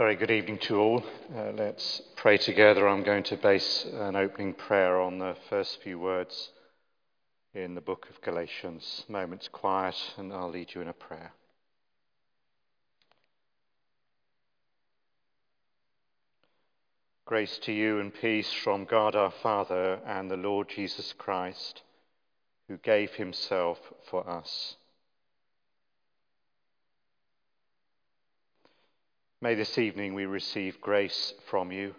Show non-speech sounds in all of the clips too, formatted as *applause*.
Very good evening to all. Uh, let's pray together. I'm going to base an opening prayer on the first few words in the book of Galatians. Moments quiet, and I'll lead you in a prayer. Grace to you and peace from God our Father and the Lord Jesus Christ, who gave himself for us May this evening we receive grace from you.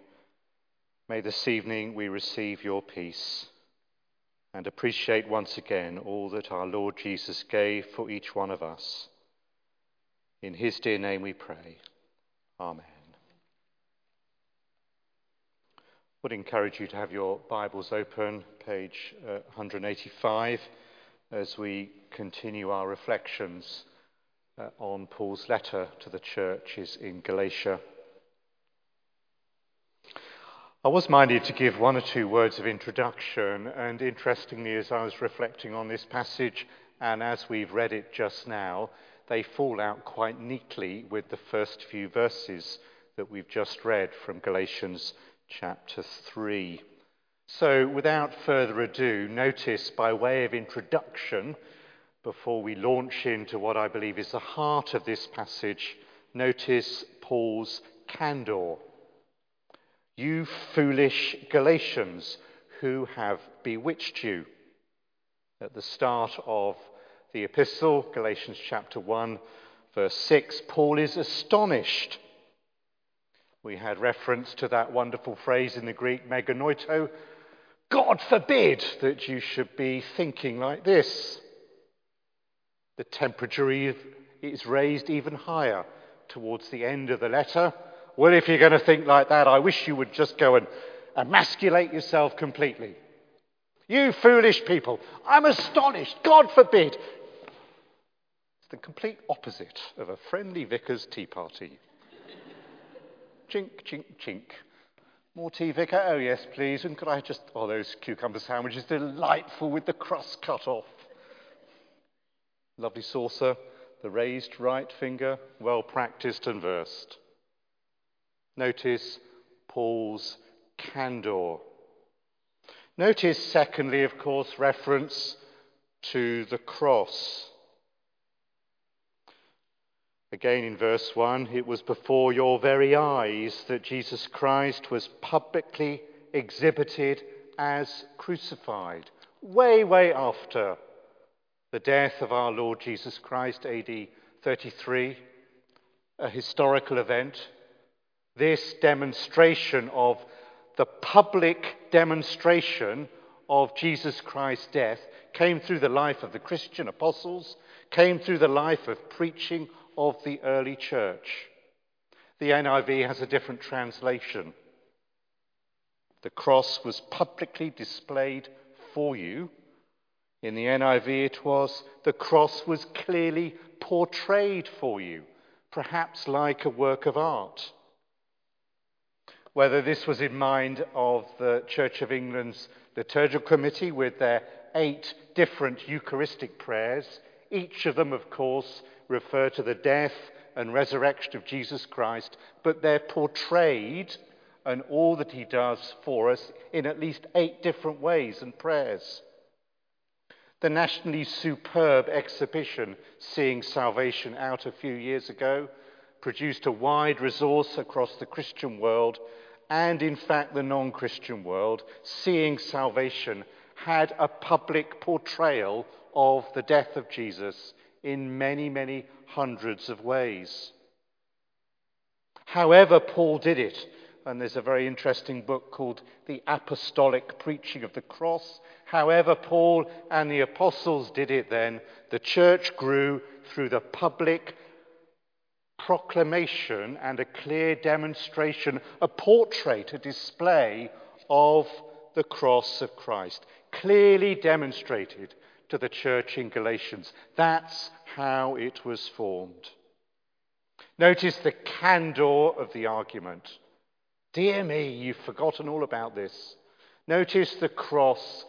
May this evening we receive your peace and appreciate once again all that our Lord Jesus gave for each one of us. In his dear name we pray. Amen. I would encourage you to have your Bibles open, page uh, 185, as we continue our reflections uh, on Paul's letter to the churches in Galatia. I was minded to give one or two words of introduction, and interestingly, as I was reflecting on this passage and as we've read it just now, they fall out quite neatly with the first few verses that we've just read from Galatians chapter 3. So, without further ado, notice by way of introduction before we launch into what I believe is the heart of this passage, notice Paul's candor. You foolish Galatians, who have bewitched you? At the start of the epistle, Galatians chapter 1, verse 6, Paul is astonished. We had reference to that wonderful phrase in the Greek, mē genoito. God forbid that you should be thinking like this. The temperature is raised even higher towards the end of the letter. Well, if you're going to think like that, I wish you would just go and emasculate yourself completely. You foolish people, I'm astonished. God forbid. It's the complete opposite of a friendly vicar's tea party. chink, chink, chink. More tea, vicar? Oh, yes, please. And could I just. Oh, those cucumber sandwiches, delightful with the crust cut off. Lovely saucer, the raised right finger, well practiced and versed. Notice Paul's candor. Notice, secondly, of course, reference to the cross. Again in verse 1, it was before your very eyes that Jesus Christ was publicly exhibited as crucified. Way, way after the death of our Lord Jesus Christ, AD 33, a historical event. This demonstration of the public demonstration of Jesus Christ's death came through the life of the Christian apostles, came through the life of preaching of the early church. The NIV has a different translation. The cross was publicly displayed for you in the NIV, it was the cross was clearly portrayed for you, perhaps like a work of art. Whether this was in mind of the Church of England's liturgical committee with their eight different Eucharistic prayers, each of them, of course, refer to the death and resurrection of Jesus Christ, but they're portrayed and all that he does for us in at least eight different ways and prayers. The nationally superb exhibition Seeing Salvation Out a few years ago produced a wide resource across the Christian world and, in fact, the non Christian world. Seeing Salvation had a public portrayal of the death of Jesus in many, many hundreds of ways. However, Paul did it, and there's a very interesting book called The Apostolic Preaching of the Cross. However, Paul and the apostles did it then, the church grew through the public proclamation and a clear demonstration, a portrait, a display of the cross of Christ, clearly demonstrated to the church in Galatians. That's how it was formed. Notice the candor of the argument. Dear me, you've forgotten all about this. Notice the cross,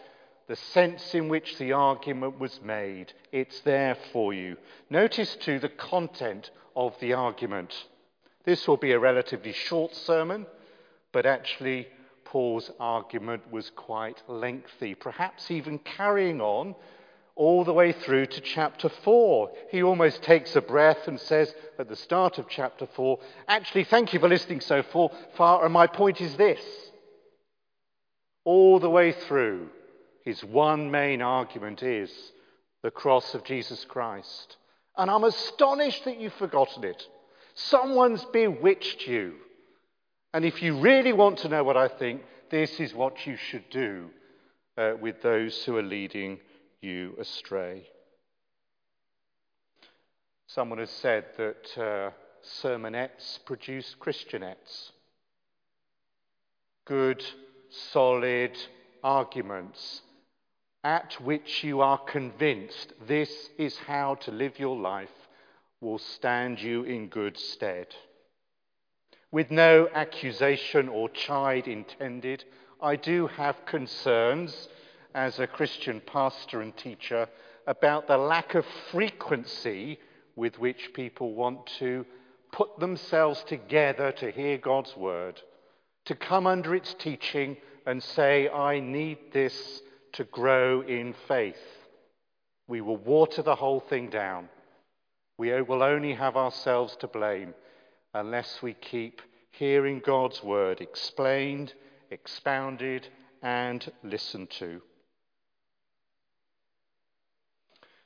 the sense in which the argument was made. It's there for you. Notice, too, the content of the argument. This will be a relatively short sermon, but actually, Paul's argument was quite lengthy, perhaps even carrying on all the way through to chapter 4. He almost takes a breath and says at the start of chapter 4, Actually, thank you for listening so far, and my point is this. All the way through, his one main argument is the cross of Jesus Christ. And I'm astonished that you've forgotten it. Someone's bewitched you. And if you really want to know what I think, this is what you should do uh, with those who are leading you astray. Someone has said that uh, sermonettes produce Christianettes. Good, solid arguments at which you are convinced this is how to live your life will stand you in good stead. With no accusation or chide intended, I do have concerns as a Christian pastor and teacher about the lack of frequency with which people want to put themselves together to hear God's word, to come under its teaching and say, I need this to grow in faith. We will water the whole thing down. We will only have ourselves to blame unless we keep hearing God's word explained, expounded, and listened to.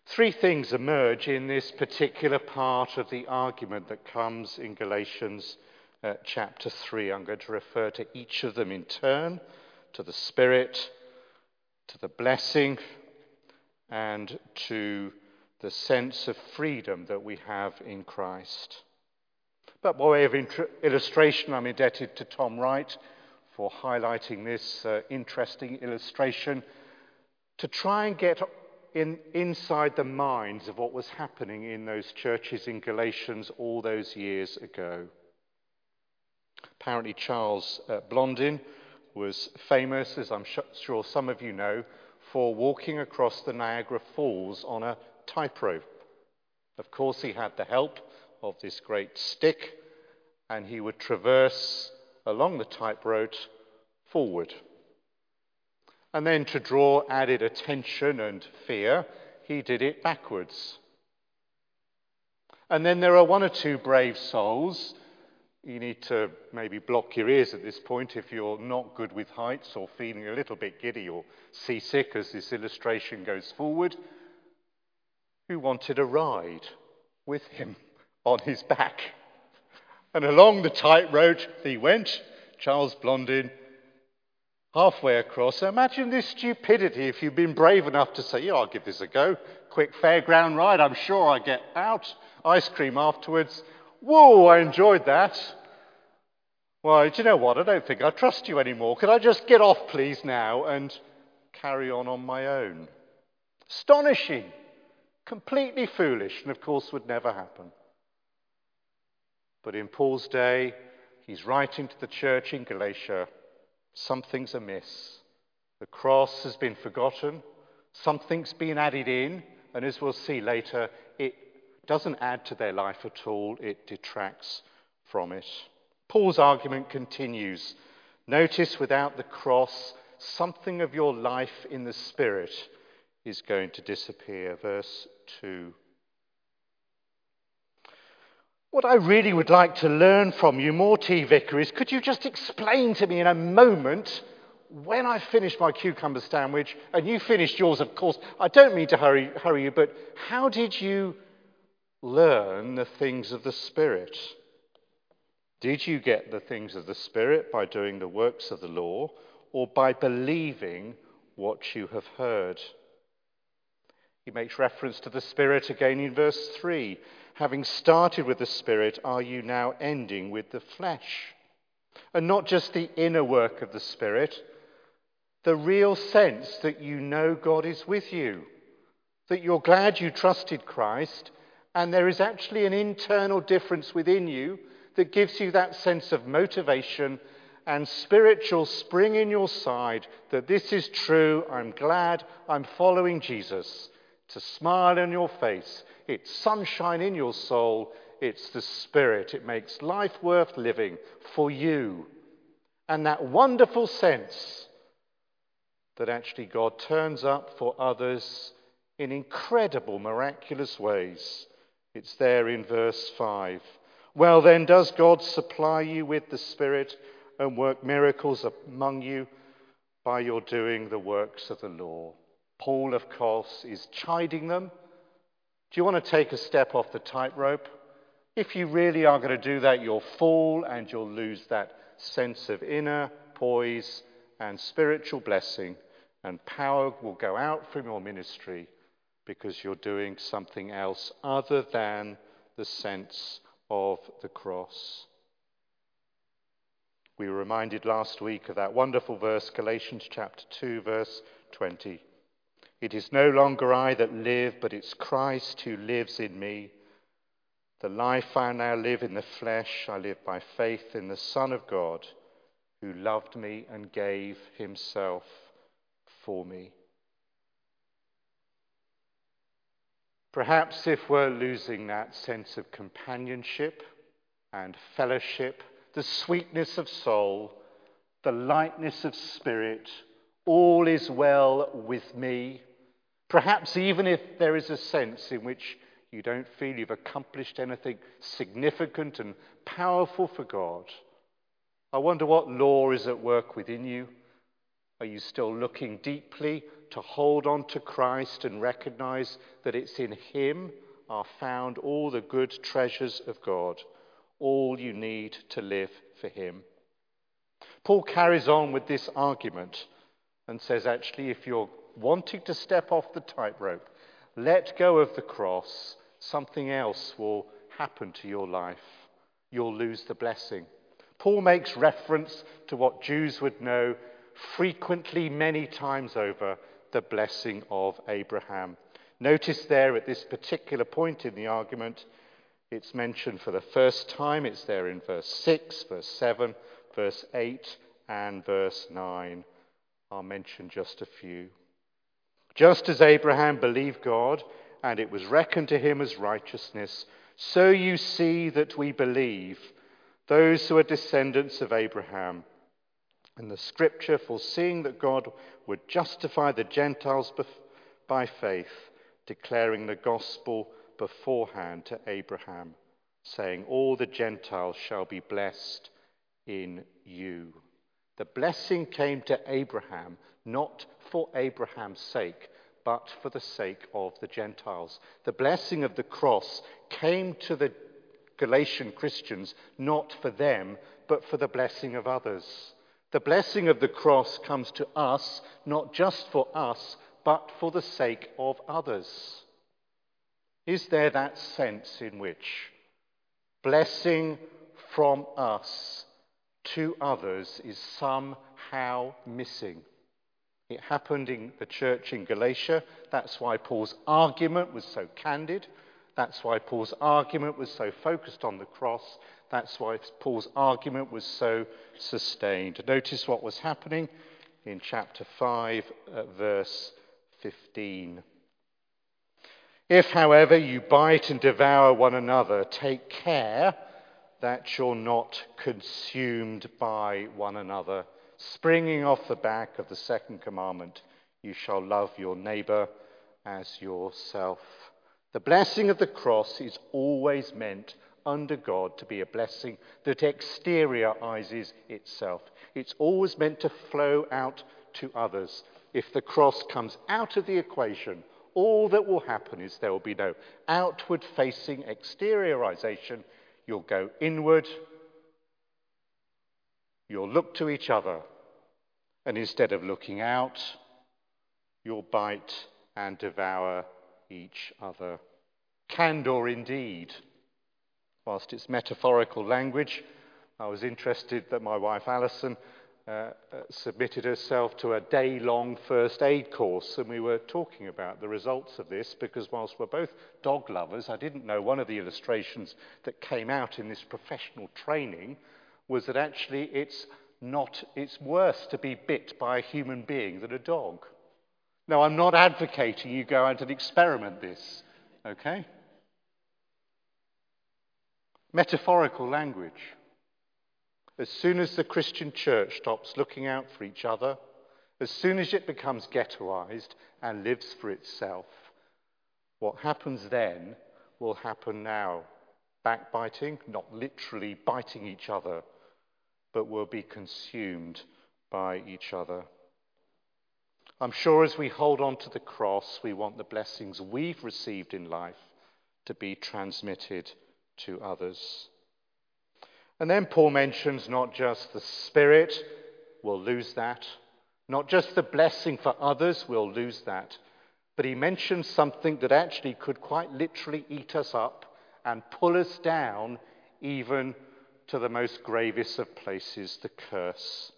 Three things emerge in this particular part of the argument that comes in Galatians uh, chapter 3. I'm going to refer to each of them in turn to the Spirit, to the blessing, and to the sense of freedom that we have in Christ. But by way of illustration, I'm indebted to Tom Wright for highlighting this uh, interesting illustration to try and get in, inside the minds of what was happening in those churches in Galatians all those years ago. Apparently, Charles uh, Blondin was famous, as I'm sh- sure some of you know, for walking across the Niagara Falls on a tightrope. Of course, he had the help of this great stick, and he would traverse along the tightrope forward. And then to draw added attention and fear, he did it backwards. And then there are one or two brave souls. You need to maybe block your ears at this point if you're not good with heights or feeling a little bit giddy or seasick as this illustration goes forward, who wanted a ride with him *laughs* on his back. And along the tight road he went, Charles Blondin halfway across. So imagine this stupidity if you've been brave enough to say, Yeah, I'll give this a go. Quick fairground ride, I'm sure I get out. Ice cream afterwards. Whoa, I enjoyed that. Well, do you know what? I don't think I trust you anymore. Could I just get off, please, now and carry on on my own? Astonishing. Completely foolish, and of course would never happen. But in Paul's day, he's writing to the church in Galatia something's amiss. The cross has been forgotten, something's been added in, and as we'll see later, it doesn't add to their life at all, it detracts from it. Paul's argument continues. Notice without the cross, something of your life in the Spirit is going to disappear. Verse 2. What I really would like to learn from you, Morty Vicar, is could you just explain to me in a moment when I finished my cucumber sandwich and you finished yours, of course, I don't mean to hurry, hurry you, but how did you learn the things of the Spirit? Did you get the things of the Spirit by doing the works of the law or by believing what you have heard? He makes reference to the Spirit again in verse 3 having started with the Spirit, are you now ending with the flesh? And not just the inner work of the Spirit, the real sense that you know God is with you, that you're glad you trusted Christ, and there is actually an internal difference within you that gives you that sense of motivation and spiritual spring in your side that this is true, I'm glad, I'm following Jesus. It's a smile on your face, it's sunshine in your soul, it's the Spirit. It makes life worth living for you. And that wonderful sense that actually God turns up for others in incredible, miraculous ways. It's there in verse 5. Well, then, does God supply you with the Spirit and work miracles among you by your doing the works of the law? Paul, of course, is chiding them. Do you want to take a step off the tightrope? If you really are going to do that, you'll fall and you'll lose that sense of inner poise and spiritual blessing, and power will go out from your ministry because you're doing something else other than the sense of the cross. We were reminded last week of that wonderful verse, Galatians chapter 2, verse 20. It is no longer I that live, but it's Christ who lives in me. The life I now live in the flesh, I live by faith in the Son of God, who loved me and gave himself for me. Perhaps if we're losing that sense of companionship and fellowship, the sweetness of soul, the lightness of spirit, all is well with me. Perhaps even if there is a sense in which you don't feel you've accomplished anything significant and powerful for God, I wonder what law is at work within you. Are you still looking deeply to hold on to Christ and recognize that it's in Him are found all the good treasures of God, all you need to live for Him. Paul carries on with this argument and says, actually, if you're wanting to step off the tightrope, let go of the cross, something else will happen to your life. You'll lose the blessing. Paul makes reference to what Jews would know frequently, many times over, the blessing of Abraham. Notice there at this particular point in the argument, it's mentioned for the first time. It's there in verse 6, verse 7, verse 8, and verse 9. I'll mention just a few. Just as Abraham believed God, and it was reckoned to him as righteousness, so you see that we believe, those who are descendants of Abraham. And the scripture, foreseeing that God would justify the Gentiles by faith, declaring the gospel beforehand to Abraham, saying, All the Gentiles shall be blessed in you. The blessing came to Abraham, not for Abraham's sake, but for the sake of the Gentiles. The blessing of the cross came to the Galatian Christians not for them, but for the blessing of others. The blessing of the cross comes to us not just for us, but for the sake of others. Is there that sense in which blessing from us to others is somehow missing? It happened in the church in Galatia. That's why Paul's argument was so candid. That's why Paul's argument was so focused on the cross. That's why Paul's argument was so sustained. Notice what was happening in chapter 5, uh, verse 15. If, however, you bite and devour one another, take care that you're not consumed by one another. Springing off the back of the second commandment, you shall love your neighbor as yourself. The blessing of the cross is always meant under God to be a blessing that exteriorizes itself. It's always meant to flow out to others. If the cross comes out of the equation, all that will happen is there will be no outward facing exteriorization. You'll go inward, you'll look to each other, and instead of looking out, you'll bite and devour each other. Candor indeed whilst it's metaphorical language. I was interested that my wife Alison uh, uh, submitted herself to a day long first aid course, and we were talking about the results of this because, whilst we're both dog lovers, I didn't know one of the illustrations that came out in this professional training was that actually it's not, it's worse to be bit by a human being than a dog. Now, I'm not advocating you go out and experiment this, okay? Metaphorical language. As soon as the Christian church stops looking out for each other, as soon as it becomes ghettoized and lives for itself, what happens then will happen now. Backbiting, not literally biting each other, but will be consumed by each other. I'm sure as we hold on to the cross, we want the blessings we've received in life to be transmitted to others. And then Paul mentions not just the Spirit, we'll lose that, not just the blessing for others, we'll lose that, but he mentions something that actually could quite literally eat us up and pull us down even to the most gravest of places, the curse.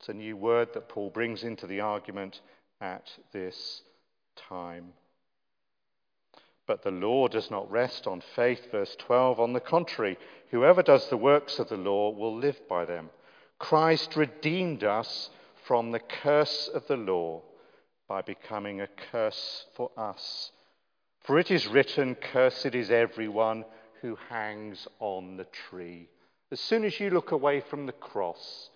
It's a new word that Paul brings into the argument at this time. But the law does not rest on faith, verse 12. On the contrary, whoever does the works of the law will live by them. Christ redeemed us from the curse of the law by becoming a curse for us. For it is written, Cursed is everyone who hangs on the tree. As soon as you look away from the cross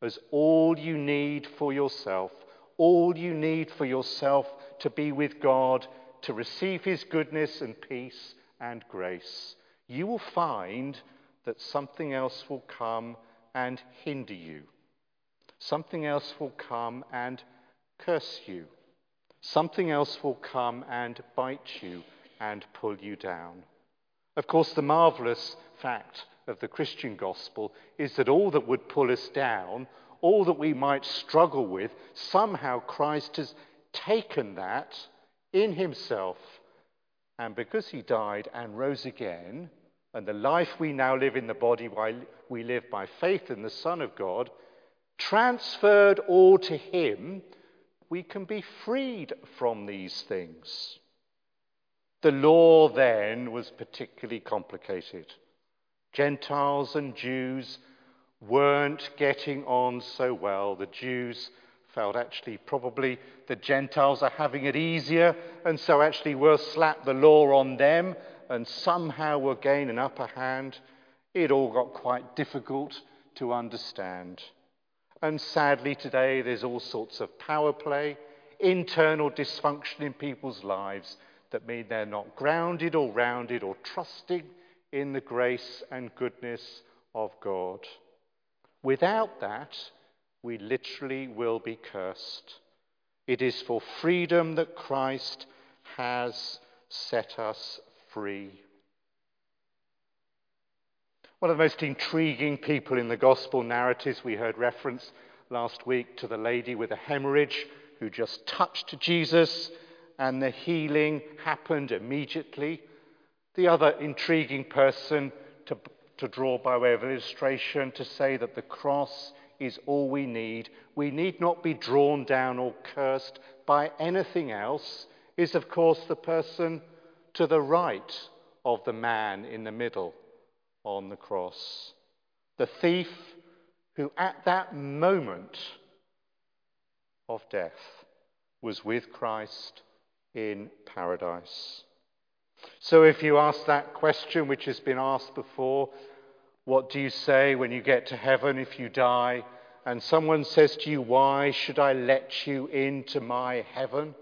as all you need for yourself, all you need for yourself to be with God to receive his goodness and peace and grace, you will find that something else will come and hinder you. Something else will come and curse you. Something else will come and bite you and pull you down. Of course, the marvelous fact of the Christian gospel is that all that would pull us down, all that we might struggle with, somehow Christ has taken that in himself. And because he died and rose again, and the life we now live in the body while we live by faith in the Son of God, transferred all to him, we can be freed from these things. The law then was particularly complicated. Gentiles and Jews weren't getting on so well. The Jews felt actually probably the Gentiles are having it easier, and so actually we'll slap the law on them and somehow we'll gain an upper hand. It all got quite difficult to understand. And sadly, today there's all sorts of power play, internal dysfunction in people's lives that mean they're not grounded or rounded or trusting in the grace and goodness of God. Without that, we literally will be cursed. It is for freedom that Christ has set us free. One of the most intriguing people in the gospel narratives, we heard reference last week to the lady with a hemorrhage who just touched Jesus and the healing happened immediately. The other intriguing person to, to draw by way of illustration to say that the cross is all we need. We need not be drawn down or cursed by anything else, is of course the person to the right of the man in the middle on the cross. The thief who, at that moment of death, was with Christ in paradise. So, if you ask that question, which has been asked before, what do you say when you get to heaven if you die and someone says to you, Why should I let you into my heaven?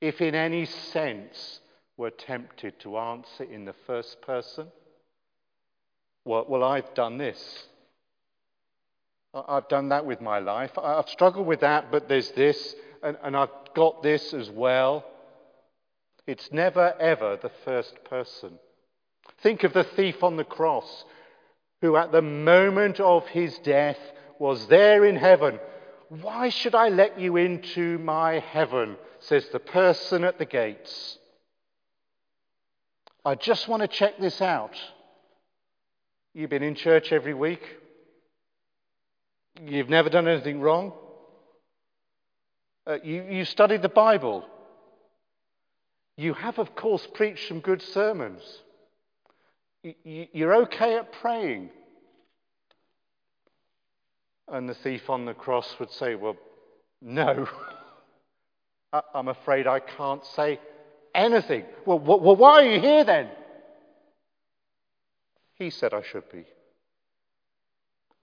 If in any sense we're tempted to answer in the first person, well, well I've done this. I've done that with my life. I've struggled with that, but there's this, and, and I've got this as well. It's never, ever the first person. Think of the thief on the cross who, at the moment of his death, was there in heaven. Why should I let you into my heaven? says the person at the gates. I just want to check this out. You've been in church every week. You've never done anything wrong. Uh, you, you studied the Bible. You have, of course, preached some good sermons. You're okay at praying. And the thief on the cross would say, Well, no, *laughs* I'm afraid I can't say anything. Well, well, why are you here then? He said I should be.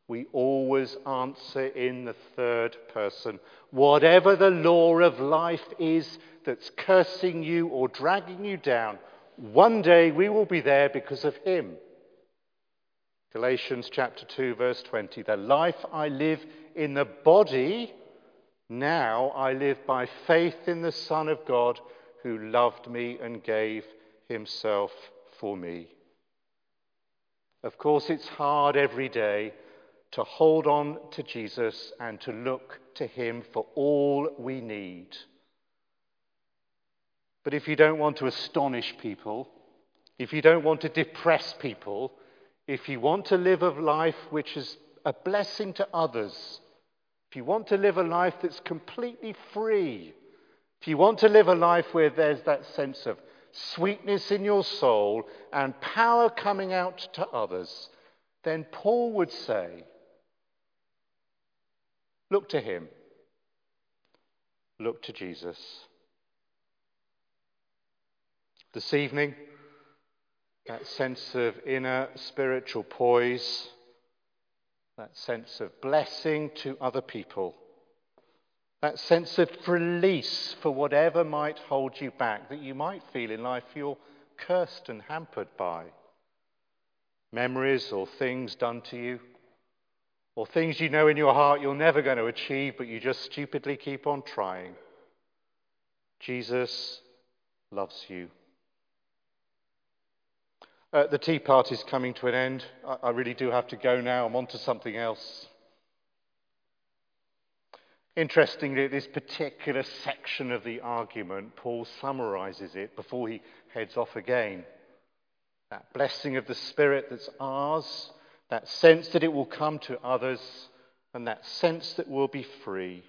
We always answer in the third person. Whatever the law of life is that's cursing you or dragging you down, one day we will be there because of Him. Galatians chapter 2, verse 20. The life I live in the body, now I live by faith in the Son of God who loved me and gave himself for me. Of course, it's hard every day to hold on to Jesus and to look to him for all we need. But if you don't want to astonish people, if you don't want to depress people, if you want to live a life which is a blessing to others, if you want to live a life that's completely free, if you want to live a life where there's that sense of sweetness in your soul and power coming out to others, then Paul would say, Look to him. Look to Jesus. This evening, that sense of inner spiritual poise, that sense of blessing to other people, that sense of release for whatever might hold you back, that you might feel in life you're cursed and hampered by. Memories or things done to you, or things you know in your heart you're never going to achieve, but you just stupidly keep on trying. Jesus loves you. Uh, the tea party's coming to an end. I, I really do have to go now. I'm on to something else. Interestingly, this particular section of the argument, Paul summarizes it before he heads off again. That blessing of the Spirit that's ours, that sense that it will come to others, and that sense that we'll be free.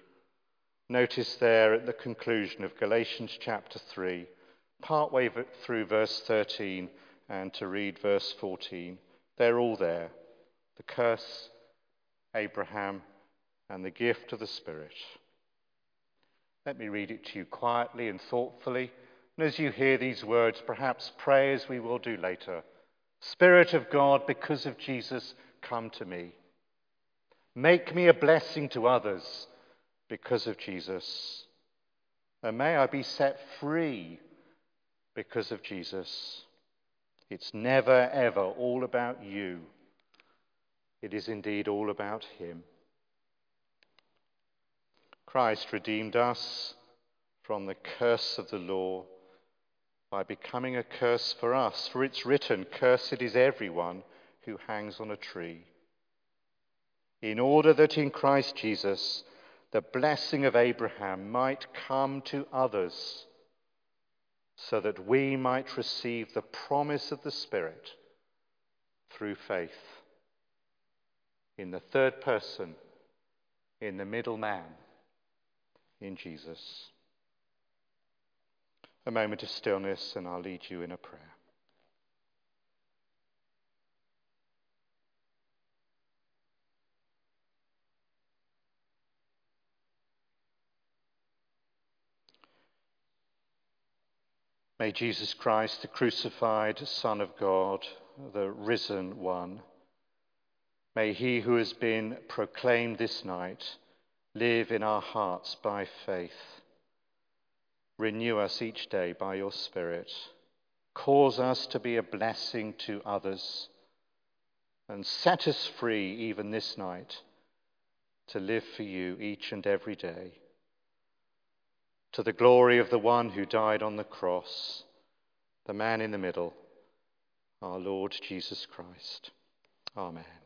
Notice there at the conclusion of Galatians chapter 3, partway through verse 13, and to read verse 14. They're all there the curse, Abraham, and the gift of the Spirit. Let me read it to you quietly and thoughtfully. And as you hear these words, perhaps pray as we will do later. Spirit of God, because of Jesus, come to me. Make me a blessing to others because of Jesus. And may I be set free because of Jesus. It's never, ever all about you. It is indeed all about Him. Christ redeemed us from the curse of the law by becoming a curse for us. For it's written, Cursed is everyone who hangs on a tree. In order that in Christ Jesus the blessing of Abraham might come to others so that we might receive the promise of the Spirit through faith. In the third person, in the middle man, in Jesus. A moment of stillness, and I'll lead you in a prayer. May Jesus Christ, the crucified Son of God, the risen one, may he who has been proclaimed this night live in our hearts by faith. Renew us each day by your Spirit. Cause us to be a blessing to others and set us free even this night to live for you each and every day to the glory of the one who died on the cross, the man in the middle, our Lord Jesus Christ. Amen.